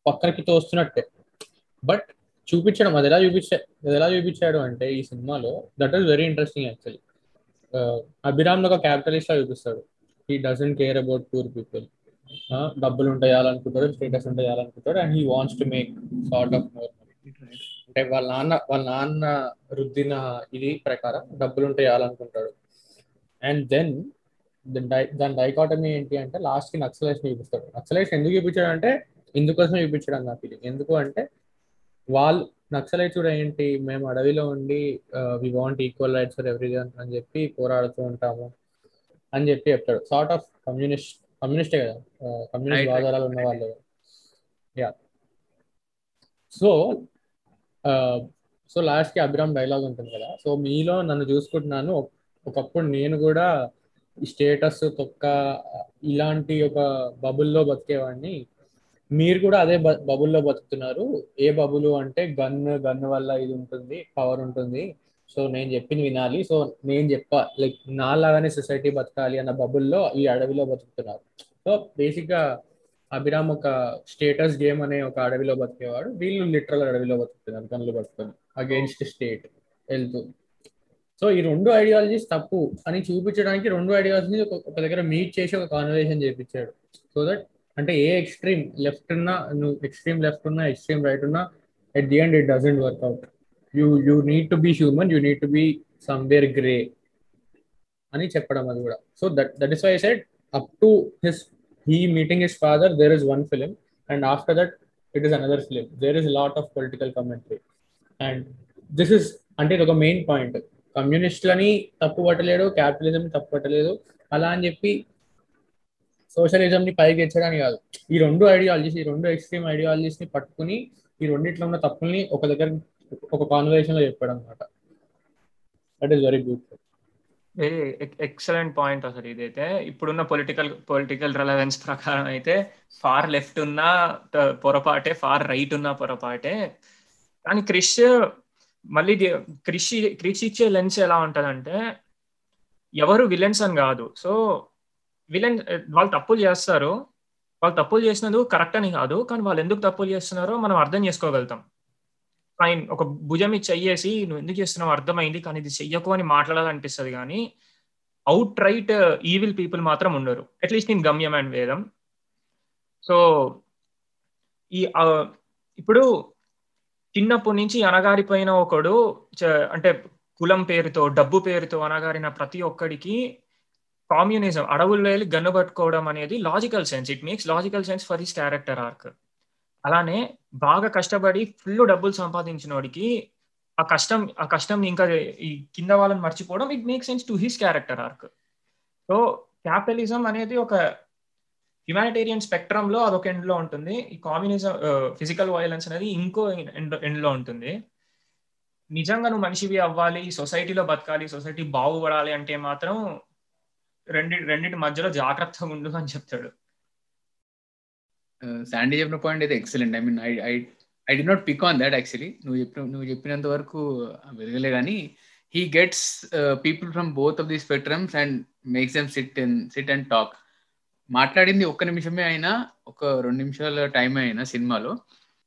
పక్కనకి తోస్తున్నట్టే. బట్ చూపించడం అది ఎలా చూపించా అది ఎలా చూపించాడు అంటే ఈ సినిమాలో that is very interesting actually Abhiram ఒక క్యాపిటలిస్ట్ లా చూపిస్తాడు. He doesn't care about poor people డబ్బులు ఉంటాయాలనుకుంటాడు status ఉంటాయాలనుకుంటాడు and he wants to make sort of more అంటే వాళ్ళ నాన్న వాళ్ళ నాన్న రుద్దిన ఇది ప్రకారం డబ్బులు ఉంటాయాలనుకుంటాడు అండ్ దెన్ దాని డైకాటమీ ఏంటి అంటే లాస్ట్కి నక్సలైట్స్ చూపిస్తాడు. నక్సలైట్స్ ఎందుకు చూపించాడు అంటే ఇందుకోసం చూపించడం నా ఫీలింగ్ ఎందుకు అంటే వాళ్ళు నక్సలైట్స్ కూడా ఏంటి మేము అడవిలో ఉండి we want equal rights for every అని చెప్పి పోరాడుతూ ఉంటాము అని చెప్పి చెప్తాడు. సార్ట్ ఆఫ్ కమ్యూనిస్ట్ కమ్యూనిస్టే కదా? కమ్యూనిస్ట్ ఆధారాలు ఉన్న వాళ్ళు. యా సో సో లాస్ట్కి అభిరామ్ డైలాగ్ ఉంటుంది కదా? సో మీలో నన్ను చూసుకుంటున్నాను. ఒకప్పుడు నేను కూడా స్టేటస్ తొక్క ఇలాంటి ఒక బబుల్లో బతికేవాడిని. మీరు కూడా అదే బబుల్లో బతుకుతున్నారు. ఏ బబులు అంటే గన్ గన్ వల్ల ఇది ఉంటుంది పవర్ ఉంటుంది. సో నేను చెప్పింది వినాలి. సో నేను చెప్ప లైక్ నాలాగానే సొసైటీ బతకాలి అన్న బబుల్లో ఈ అడవిలో బతుకుతున్నారు. సో బేసిక్గా అభిరామ్ ఒక స్టేటస్ గేమ్ అనే ఒక అడవిలో బతికేవాడు. వీళ్ళు లిటరల్ అడవిలో బతుకుతున్నారు గన్లు పట్టుకొని అగేన్స్ట్ స్టేట్ వెళ్తూ. సో ఈ రెండు ఐడియాలజీస్ తప్పు అని చూపించడానికి రెండు ఐడియాలజీని ఒక దగ్గర మీట్ చేసి ఒక కాన్వర్సేషన్ చేపించాడు. సో దట్ అంటే ఏ ఎక్స్ట్రీమ్ లెఫ్ట్ ఉన్నా నువ్వు ఎక్స్ట్రీమ్ లెఫ్ట్ ఉన్నా ఎక్స్ట్రీమ్ రైట్ ఉన్నా at the end it doesn't work out you you need to be human you need to be somewhere grey అని చెప్పడం అది కూడా. So that that is why said up to his he meeting his father there is one film and after that it is another film there is lot of political commentary and this is అంటే ఇది ఒక main point కమ్యూనిస్టులని తప్పు పట్టలేడు capitalism తప్పు పట్టలేదు. అలా అని చెప్పి socialism ని పైకి తెచ్చడానికి కాదు. ఈ రెండు ఐడియాలజీస్ ఈ రెండు ఎక్స్ట్రీమ్ ఐడియాలజీస్ని పట్టుకుని ఈ రెండిట్లో ఉన్న తప్పుల్ని ఒక దగ్గర ఒక కాన్వర్సేషన్లో చెప్పాడు అనమాట that is very beautiful very excellent point అసలు ఇదైతే. ఇప్పుడున్న పొలిటికల్ పొలిటికల్ రిలవెన్స్ ప్రకారం అయితే ఫార్ లెఫ్ట్ ఉన్న పొరపాటే ఫార్ రైట్ ఉన్న పొరపాటే. కానీ క్రిష్ మళ్ళీ కృషి క్రిష్ ఇచ్చే లెన్స్ ఎలా ఉంటుందంటే ఎవరు విలన్స్ అని కాదు. సో విలన్ వాళ్ళు తప్పులు చేస్తారు. వాళ్ళు తప్పులు చేసినందుకు కరెక్ట్ అని కాదు. కానీ వాళ్ళు ఎందుకు తప్పులు చేస్తున్నారో మనం అర్థం చేసుకోగలుగుతాం. ఫైన్ ఒక భుజం ఇది చెయ్యేసి నువ్వు ఎందుకు చేస్తున్నావు అర్థమైంది కానీ ఇది చెయ్యకు అని మాట్లాడాలనిపిస్తుంది కానీ అవుట్ రైట్ ఈవిల్ పీపుల్ మాత్రం ఉండరు. అట్లీస్ట్ నేను గమ్యం అండ్ వేదం. సో ఈ ఇప్పుడు చిన్నప్పటి నుంచి అనగారిపోయిన ఒకడు అంటే కులం పేరుతో డబ్బు పేరుతో అనగారిన ప్రతి ఒక్కడికి కామ్యూనిజం అడవుల్లో వెళ్ళి గన్ను పట్టుకోవడం అనేది logical sense it makes logical sense for his character arc అలానే బాగా కష్టపడి ఫుల్ డబ్బులు సంపాదించిన వాడికి ఆ కష్టం ఆ కష్టం ఇంకా ఈ కింద వాళ్ళని మర్చిపోవడం it make sense to his character arc so capitalism అనేది ఒక హ్యుమానిటేరియన్ స్పెక్ట్రంలో అదొక ఎండ్లో ఉంటుంది. ఈ కామ్యూనిజం ఫిజికల్ వయలెన్స్ అనేది ఇంకో ఎండ్ ఎండ్లో ఉంటుంది. నిజంగా నువ్వు మనిషివి అవ్వాలి సొసైటీలో బతకాలి సొసైటీ బాగుపడాలి అంటే మాత్రం రెండి రెండింటి మధ్యలో జాగ్రత్తగా ఉండు అని చెప్తాడు. శాండీ చెప్పిన పాయింట్ అయితే excellent I mean I I I did not pick on that actually నువ్వు చెప్పిన నువ్వు చెప్పినంత వరకు వెలగలే కానీ he gets people from both of the spectrums and makes them sit in sit and talk మాట్లాడింది ఒక్క నిమిషమే అయినా ఒక రెండు నిమిషాల టైం అయినా సినిమాలో.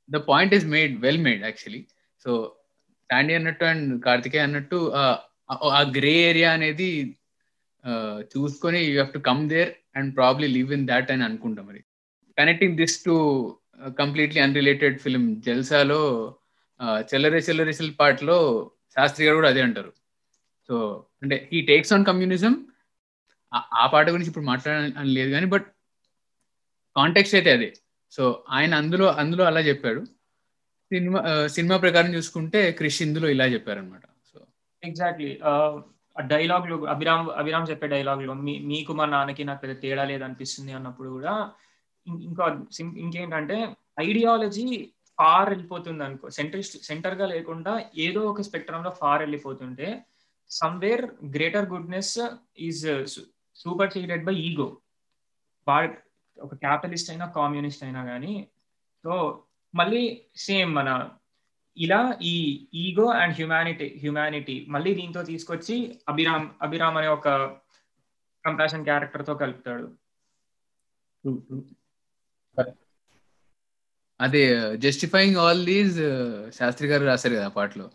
The point is made well made actually so Sandy అన్నట్టు అండ్ కార్తికేయ అన్నట్టు ఆ గ్రే ఏరియా అనేది చూసుకొని you have to come there and probably live in that అని అనుకుంటాం మరి. Connecting this to completely unrelated film జల్సాలో చెల్లరే చెల్లరేసల్ పాటలో శాస్త్రి గారు కూడా అదే అంటారు. సో అంటే ఈ టేక్స్ ఆన్ కమ్యూనిజం ఆ పాట గురించి ఇప్పుడు మాట్లాడాలని లేదు కానీ బట్ కాంటెక్స్ట్ అయితే అదే. సో ఆయన అందులో అందులో అలా చెప్పాడు. సినిమా సినిమా ప్రకారం చూసుకుంటే క్రిష్ ఇందులో ఇలా చెప్పారనమాట సో ఎగ్జాక్ట్లీ డైలాగ్లో అభిరామ్ అభిరామ్ చెప్పే డైలాగ్లో మీకు మా నాన్నకి నాకు పెద్ద తేడా లేదనిపిస్తుంది అన్నప్పుడు కూడా ఇంకా ఇంకేంటంటే ఐడియాలజీ ఫార్ వెళ్ళిపోతుంది అనుకో సెంటర్ సెంటర్గా లేకుండా ఏదో ఒక స్పెక్ట్రమ్లో ఫార్ వెళ్ళిపోతుంటే somewhere greater goodness is superseded by ego. వాడు ఒక క్యాపిటలిస్ట్ అయినా కామ్యూనిస్ట్ అయినా కానీ సో మళ్ళీ సేమ్ మన ఇలా ఈ ఈగో అండ్ హ్యుమానిటీ హ్యుమానిటీ మళ్ళీ దీంతో తీసుకొచ్చి అభిరామ్ అభిరామ్ అనే ఒక కంపాషన్ క్యారెక్టర్తో కలుపుతాడు. Hmm, hmm. అదే justifying all these Shastri garu రాశారు కదా పాటలో.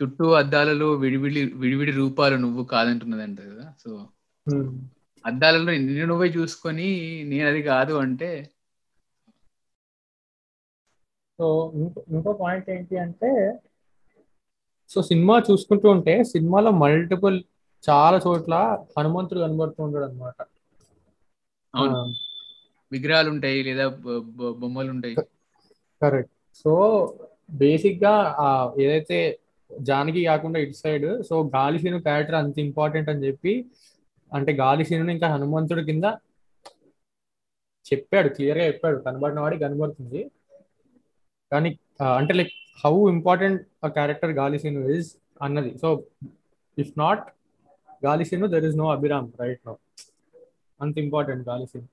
చుట్టూ అద్దాలలో విడివిడి విడివిడి రూపాలు నువ్వు కాదంటున్నది అంట కదా. సో అద్దాలలో నిన్ను నువ్వే చూసుకొని నేను అది కాదు అంటే? సో ఇంకో పాయింట్ ఏంటి అంటే సో సినిమా చూసుకుంటూ ఉంటే సినిమాలో మల్టిపుల్ చాలా చోట్ల హనుమంతుడు కనబడుతూ ఉంటాడు అనమాట విగ్రహాలు ఉంటాయి లేదా బొమ్మలు ఉంటాయి కరెక్ట్. సో బేసిక్గా ఏదైతే జానకి కాకుండా ఇటు సైడ్. సో గాలిసీను క్యారెక్టర్ అంత ఇంపార్టెంట్ అని చెప్పి అంటే గాలిసీను ఇంకా హనుమంతుడి కింద చెప్పాడు క్లియర్గా చెప్పాడు. కనబడిన వాడికి కనబడుతుంది. కానీ అంటే లైక్ హౌ ఇంపార్టెంట్ ఆ క్యారెక్టర్ గాలిసీను ఇస్ అన్నది. So if not Galiseenu there is no Abhiram right no అంత ఇంపార్టెంట్ గాలిసీను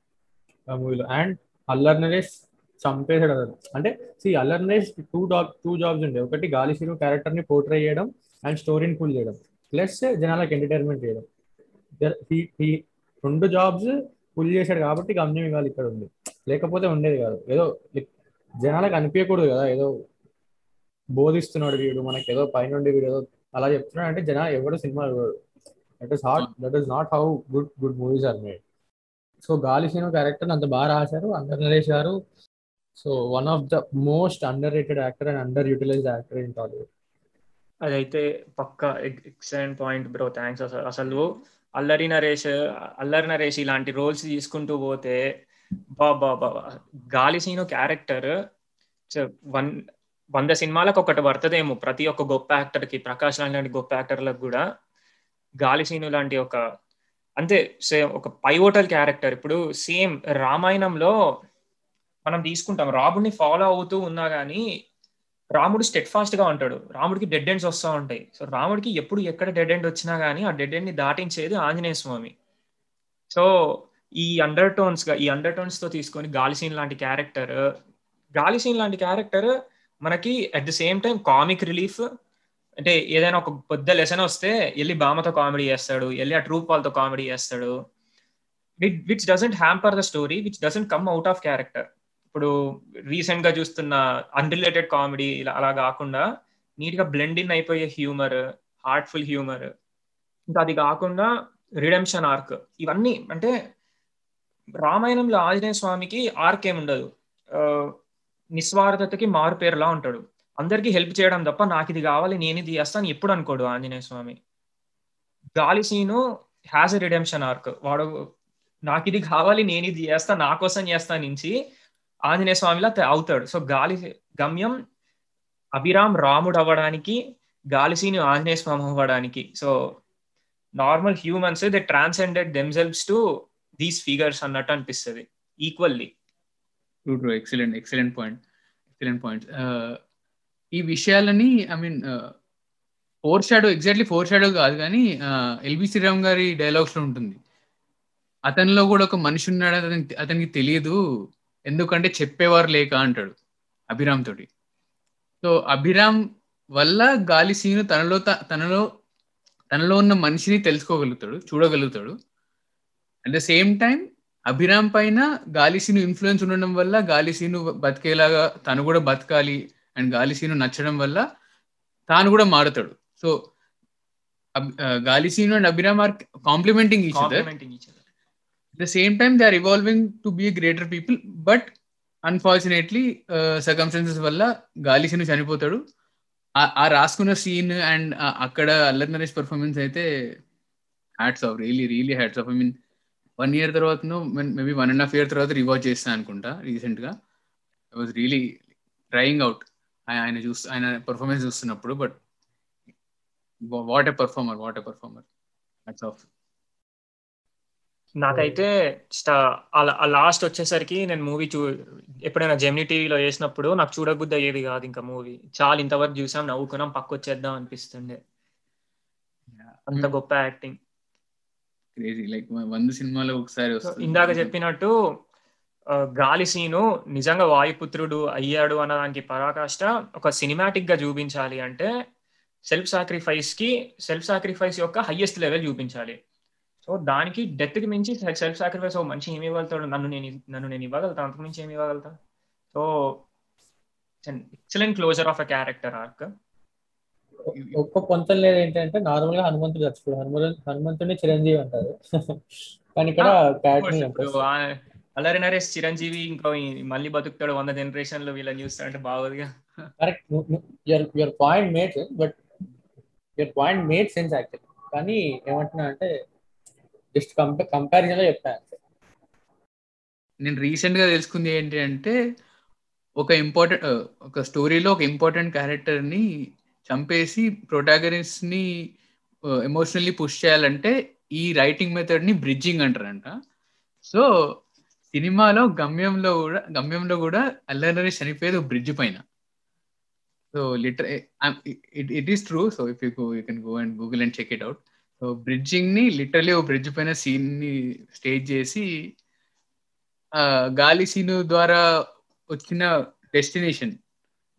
మూవీలో అండ్ అల్లర్నరేష్ చంపేశాడు అతను అంటే C అలర్నెస్ two job two jobs ఉండే. ఒకటి గాలిసీను క్యారెక్టర్ని పోర్ట్రే చేయడం అండ్ స్టోరీని పూల్ చేయడం. ప్లస్ జనాలకు ఎంటర్టైన్మెంట్ చేయడం. రెండు జాబ్స్ పుల్ చేశాడు కాబట్టి గమ్యం ఇవాళ ఇక్కడ ఉంది. లేకపోతే ఉండేది కాదు. ఏదో జనాలకు అనిపించకూడదు కదా. ఏదో బోధిస్తున్నాడు వీడు మనకి ఏదో పైనుండి వీడు ఏదో అలా చెప్తున్నాడు అంటే జనాలు ఎవడు సినిమా ఇవ్వడు that is what that is not how good good movies are made so Gali cinema character అంత బాగా రాశారు. అందరు Naresh garu so one of the most underrated actor and underutilised actor in Tollywood అదైతే పక్క ఎక్సలెంట్ పాయింట్ బ్రో థ్యాంక్స్ అసలు అసలు అల్లరి నరేష్ అల్లరి నరేష్ ఇలాంటి roles తీసుకుంటూ పోతే బాబా బాబా గాలి సీను క్యారెక్టర్ వన్ వంద సినిమాలకు ఒకటి పడుతుందేమో ప్రతి ఒక్క గొప్ప యాక్టర్కి ప్రకాష్ లాంటి గొప్ప యాక్టర్లకు కూడా గాలి సీను లాంటి ఒక అంతే సేమ్ ఒక పైవోటల్ క్యారెక్టర్. ఇప్పుడు సేమ్ రామాయణంలో మనం తీసుకుంటాం. రాముడిని ఫాలో అవుతూ ఉన్నా కానీ రాముడు స్టెట్ ఫాస్ట్గా ఉంటాడు. రాముడికి డెడ్ ఎండ్స్ వస్తూ ఉంటాయి. సో రాముడికి ఎప్పుడు ఎక్కడ డెడ్ ఎండ్ వచ్చినా కానీ ఆ డెడ్ ఎండ్ని దాటించేది ఆంజనేయ స్వామి. సో ఈ అండర్ టోన్స్గా ఈ అండర్ టోన్స్తో తీసుకొని గాలిసీన్ లాంటి క్యారెక్టర్ గాలిసీన్ లాంటి క్యారెక్టర్ మనకి at the same time comic relief అంటే ఏదైనా ఒక పెద్ద లెసన్ వస్తే వెళ్ళి బామతో కామెడీ చేస్తాడు వెళ్ళి ఆ ట్రూప్ వాళ్ళతో కామెడీ చేస్తాడు. Which doesn't hamper the story which doesn't come out of character ఇప్పుడు రీసెంట్గా చూస్తున్న అన్రిలేటెడ్ కామెడీ ఇలా అలా కాకుండా నీట్గా బ్లెండ్ ఇన్ అయిపోయే హ్యూమర్ హార్ట్ఫుల్ హ్యూమర్ ఇంకా అది కాకుండా రిడెంప్షన్ ఆర్క్ ఇవన్నీ అంటే రామాయణంలో ఆంజనేయ స్వామికి ఆర్క్ ఏముండదు ఉండదు. నిస్వార్థతకి మారు పేరులా ఉంటాడు. అందరికీ హెల్ప్ చేయడం తప్ప నాకు ఇది కావాలి నేను ఇది చేస్తాను ఎప్పుడు అనుకోడు Anjaneya Swamy. Gali Seenu has a redemption arc వాడు నాకు ఇది కావాలి నేను ఇది చేస్తా నా కోసం చేస్తా నుంచి ఆంజనేయ స్వామిలా అవుతాడు. సో గాలి గమ్యం అభిరామ్ రాముడు అవ్వడానికి గాలిసీని ఆంజనేయ స్వామి అవ్వడానికి. So normal humans they transcended themselves to these figures అన్నట్టు అనిపిస్తుంది. Equally. True true excellent excellent point. Excellent point. ఈ విషయాలని I mean foreshadow exactly foreshadow కాదు కానీ ఎల్బి శ్రీరామ్ గారి డైలాగ్స్లో ఉంటుంది. అతనిలో కూడా ఒక మనిషి ఉన్నాడు అతనికి అతనికి తెలియదు. ఎందుకంటే చెప్పేవారు లేక అంటాడు అభిరామ్ తోటి. సో అభిరామ్ వల్ల గాలి సీను తనలో తనలో తనలో ఉన్న మనిషిని తెలుసుకోగలుగుతాడు చూడగలుగుతాడు. At the same time Abhiram పైన గాలిసీను ఇన్ఫ్లుయెన్స్ ఉండడం వల్ల గాలిసీను బతికేలాగా తను కూడా బతకాలి అండ్ గాలిసీను నచ్చడం వల్ల తాను కూడా మారుతాడు. So Galiseenu and Abhiram are complementing each other the same time they are evolving to be greater people but unfortunately circumstances వల్ల గాలిసీను చనిపోతాడు. ఆ రాసుకున్న సీన్ అండ్ అక్కడ అల్లరి నరేష్ పర్ఫార్మెన్స్ అయితే hats off really really hats off I mean one year తర్వాత maybe one and half year తర్వాత rewatch చేస్తాను అనుకుంటా రీసెంట్గా. I was really trying out ఆయన చూస్తూ ఆయన పర్ఫార్మెన్స్ చూస్తున్నప్పుడు but what a performer what a performer hats off నాకైతే లాస్ట్ వచ్చేసరికి నేను మూవీ చూ ఎప్పుడైనా జెమినీ టీవీలో వేసినప్పుడు నాకు చూడబుద్ధి అయ్యేది కాదు ఇంకా మూవీ చాలా ఇంతవరకు చూసాం నవ్వుకున్నాం పక్క వచ్చేద్దాం అనిపిస్తుండే అంత గొప్ప యాక్టింగ్ క్రేజీ లైక్ వంద సినిమాలో ఒకసారి ఇందాక చెప్పినట్టు గాలి సీను నిజంగా వాయుపుత్రుడు అయ్యాడు అన్న దానికి పరాకాష్ట ఒక సినిమాటిక్గా చూపించాలి అంటే సెల్ఫ్ సాక్రిఫైస్కి సెల్ఫ్ సాక్రిఫైస్ యొక్క హైయెస్ట్ లెవెల్ చూపించాలి. సో దానికి డెత్కి మించి సెల్ఫ్ సాక్రిఫైస్ ఒక మనిషి ఏమి ఇవ్వగలుగుతాడు? నన్ను నేను నన్ను నేను ఇవ్వగలుగుతాను అంతకు మించి ఏమి ఇవ్వగలుగుతా? So excellent closure of a character arc ఒక్క పొంతం లేదు ఏంటంటే నార్మల్గా హనుమంతుడు చచ్చిపోడు హనుమంతు హనుమంతుడిని చిరంజీవి అంటారు. [laughs] కానీ ఇక్కడ అల్లరి నరేష్ చిరంజీవి ఇంకా మళ్ళీ బతుకుతాడు వంద జనరేషన్లో వీళ్ళని చూస్తాడంటే బాగోదుగా. Correct your point made but your point made sense actual కానీ ఏమంటున్నా అంటే జస్ట్ కంపారిజన్లో చెప్తాను నేను రీసెంట్గా తెలుసుకుంది ఏంటి అంటే ఒక ఇంపార్టెంట్ ఒక స్టోరీలో ఒక ఇంపార్టెంట్ క్యారెక్టర్ని చంపేసి ప్రొటాగనిస్ట్ని ఎమోషనల్లీ పుష్ చేయాలంటే ఈ రైటింగ్ మెథడ్ని బ్రిడ్జింగ్ అంటారంట. సో సినిమాలో గమ్యంలో కూడా గమ్యంలో కూడా అల్లరి చనిపోయేది బ్రిడ్జ్ పైన. So litter it it is true so if you you can go and Google and check it out బ్రిడ్జింగ్ని literally ఓ బ్రిడ్జ్ పైన సీన్ని స్టేజ్ చేసి గాలి సీను ద్వారా వచ్చిన డెస్టినేషన్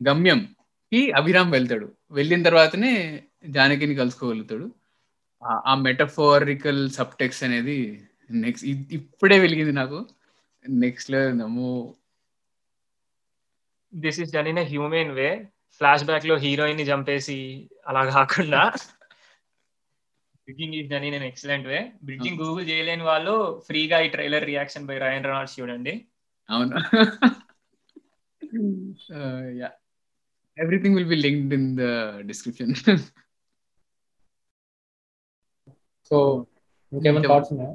గమ్యం కి అభిరామ్ వెళ్తాడు. వెళ్ళిన తర్వాతనే జానకిని కలుసుకోగలుగుతాడు. ఆ- మెటఫోరికల్ సబ్టెక్స్ అనేది నెక్స్ట్ ఇప్పుడే వెలిగింది నాకు. Next level నమ్మో this is done in human way flash బ్యాక్లో హీరోయిన్ని చంపేసి అలా కాకుండా [laughs] bridging is done in excellent way bridging Google చేయలేని వాళ్ళు ఫ్రీగా ఈ trailer reaction by Ryan Reynolds చూడండి. అవును. Yeah everything will be linked in the description so ఇంకేమైనా థాట్స్ ఉన్నాయా?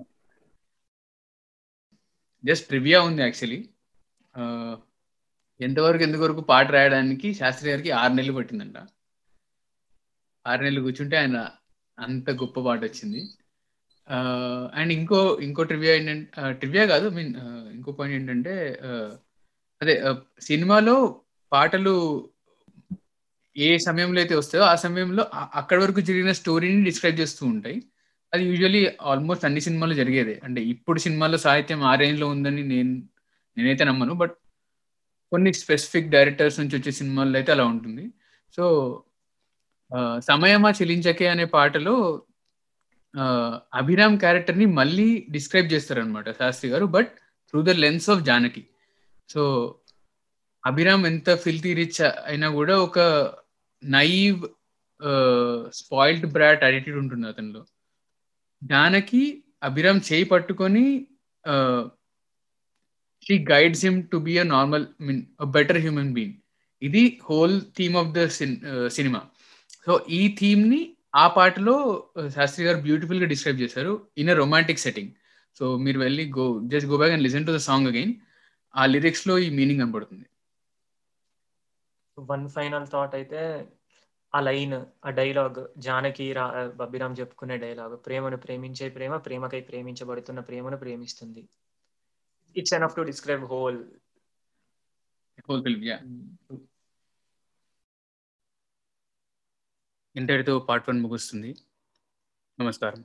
జస్ట్ ట్రివియా ఉంది యాక్చువల్లీ ఎంతవరకు ఎంతవరకు పాట రాయడానికి శాస్త్రి గారికి ఆరు నెలలు పట్టిందంట. ఆరు నెలలు కూర్చుంటే ఆయన అంత గొప్ప పాట వచ్చింది. అండ్ ఇంకో ఇంకో ట్రివియా ఏంటంటే ట్రివియా కాదు మీన్ ఇంకో పాయింట్ ఏంటంటే అదే సినిమాలో పాటలు ఏ సమయంలో అయితే వస్తాయో ఆ సమయంలో అక్కడి వరకు జరిగిన స్టోరీని డిస్క్రైబ్ చేస్తూ ఉంటాయి. అది యూజువలీ ఆల్మోస్ట్ అన్ని సినిమాలు జరిగేదే. అంటే ఇప్పుడు సినిమాలో సాహిత్యం ఆ రేంజ్లో ఉందని నేను నేనైతే నమ్మను బట్ కొన్ని స్పెసిఫిక్ డైరెక్టర్స్ నుంచి వచ్చే సినిమాల్లో అయితే అలా ఉంటుంది. సో సమయమా చెలించకే అనే పాటలో అభిరామ్ క్యారెక్టర్ని మళ్ళీ డిస్క్రైబ్ చేస్తారనమాట Sastry garu but through the lens of Janaki. So Abhiram ఎంత ఫిల్తీ రిచ్ అయినా కూడా ఒక నైవ్ స్పాయిల్డ్ బ్రాట్ యాటిట్యూడ్ ఉంటుంది అతనిలో. జానకి అభిరామ్ చేయి పట్టుకొని she guides him to be a normal mean better human being ఇది whole theme of the cinema so ఈ థీమ్ని ఆ పాటలో శాస్త్రి గారు బ్యూటిఫుల్గా డిస్క్రైబ్ చేశారు in a romantic setting. So మీరు వెళ్ళి go just go back and listen to the song again. ఆ లిరిక్స్లో ఈ మీనింగ్ కనబడుతుంది. వన్ ఫైనల్ థాట్ అయితే ఆ లైన్ ఆ డైలాగ్ జానకి రా బబ్బిరామ్ చెప్పుకునే డైలాగ్ ప్రేమను ప్రేమించే ప్రేమ ప్రేమకై ప్రేమించబడుతున్న ప్రేమను ప్రేమిస్తుంది. It's enough to describe whole whole film yeah ఇంటర్తో part one ముగుస్తుంది నమస్కారం